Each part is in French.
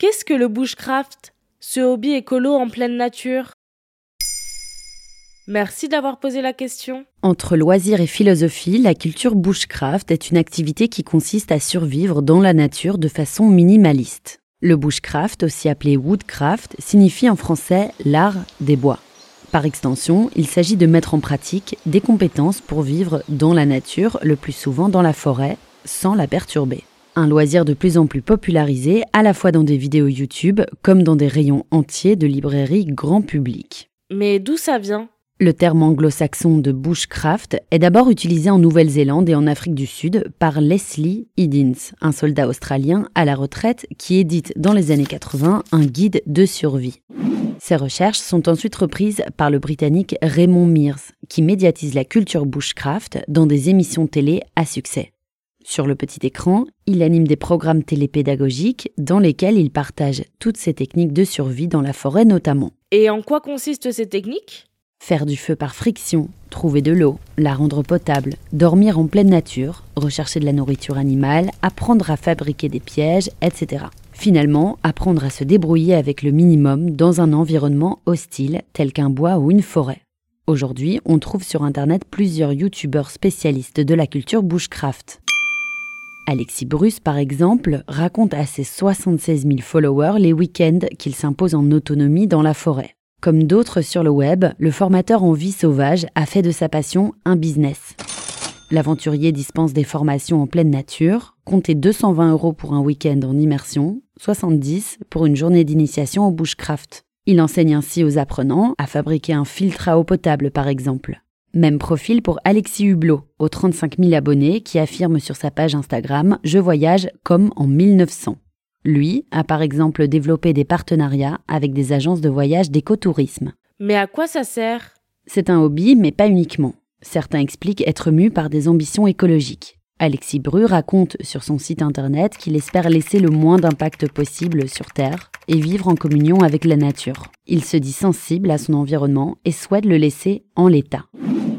Qu'est-ce que le bushcraft, ce hobby écolo en pleine nature? Merci d'avoir posé la question. Entre loisirs et philosophie, la culture bushcraft est une activité qui consiste à survivre dans la nature de façon minimaliste. Le bushcraft, aussi appelé woodcraft, signifie en français l'art des bois. Par extension, il s'agit de mettre en pratique des compétences pour vivre dans la nature, le plus souvent dans la forêt, sans la perturber. Un loisir de plus en plus popularisé, à la fois dans des vidéos YouTube comme dans des rayons entiers de librairies grand public. Mais d'où ça vient? Le terme anglo-saxon de bushcraft est d'abord utilisé en Nouvelle-Zélande et en Afrique du Sud par Leslie Hiddins, un soldat australien à la retraite qui édite dans les années 80 un guide de survie. Ces recherches sont ensuite reprises par le Britannique Raymond Mears, qui médiatise la culture bushcraft dans des émissions télé à succès. Sur le petit écran, il anime des programmes télépédagogiques dans lesquels il partage toutes ses techniques de survie dans la forêt notamment. Et en quoi consistent ces techniques? Faire du feu par friction, trouver de l'eau, la rendre potable, dormir en pleine nature, rechercher de la nourriture animale, apprendre à fabriquer des pièges, etc. Finalement, apprendre à se débrouiller avec le minimum dans un environnement hostile tel qu'un bois ou une forêt. Aujourd'hui, on trouve sur Internet plusieurs youtubeurs spécialistes de la culture bushcraft. Alexis Bruce, par exemple, raconte à ses 76 000 followers les week-ends qu'il s'impose en autonomie dans la forêt. Comme d'autres sur le web, le formateur en vie sauvage a fait de sa passion un business. L'aventurier dispense des formations en pleine nature, comptez 220 euros pour un week-end en immersion, 70 pour une journée d'initiation au bushcraft. Il enseigne ainsi aux apprenants à fabriquer un filtre à eau potable par exemple. Même profil pour Alexis Hublot, aux 35 000 abonnés, qui affirme sur sa page Instagram Je voyage comme en 1900. Lui a par exemple développé des partenariats avec des agences de voyage d'écotourisme. Mais à quoi ça sert? C'est un hobby, mais pas uniquement. Certains expliquent être mus par des ambitions écologiques. Alexis Bru raconte sur son site internet qu'il espère laisser le moins d'impact possible sur Terre et vivre en communion avec la nature. Il se dit sensible à son environnement et souhaite le laisser en l'état.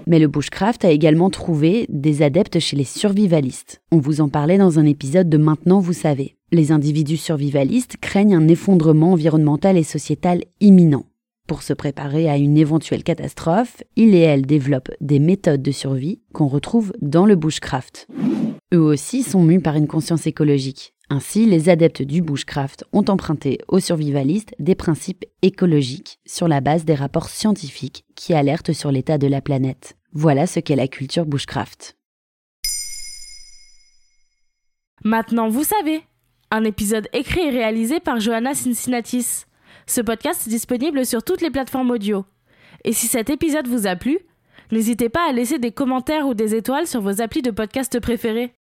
Mais le bushcraft a également trouvé des adeptes chez les survivalistes. On vous en parlait dans un épisode de Maintenant vous savez. Les individus survivalistes craignent un effondrement environnemental et sociétal imminent. Pour se préparer à une éventuelle catastrophe, ils et elles développent des méthodes de survie qu'on retrouve dans le bushcraft. Eux aussi sont mus par une conscience écologique. Ainsi, les adeptes du bushcraft ont emprunté aux survivalistes des principes écologiques sur la base des rapports scientifiques qui alertent sur l'état de la planète. Voilà ce qu'est la culture bushcraft. Maintenant, vous savez un épisode écrit et réalisé par Johanna Cincinnatis. Ce podcast est disponible sur toutes les plateformes audio. Et si cet épisode vous a plu, n'hésitez pas à laisser des commentaires ou des étoiles sur vos applis de podcast préférés.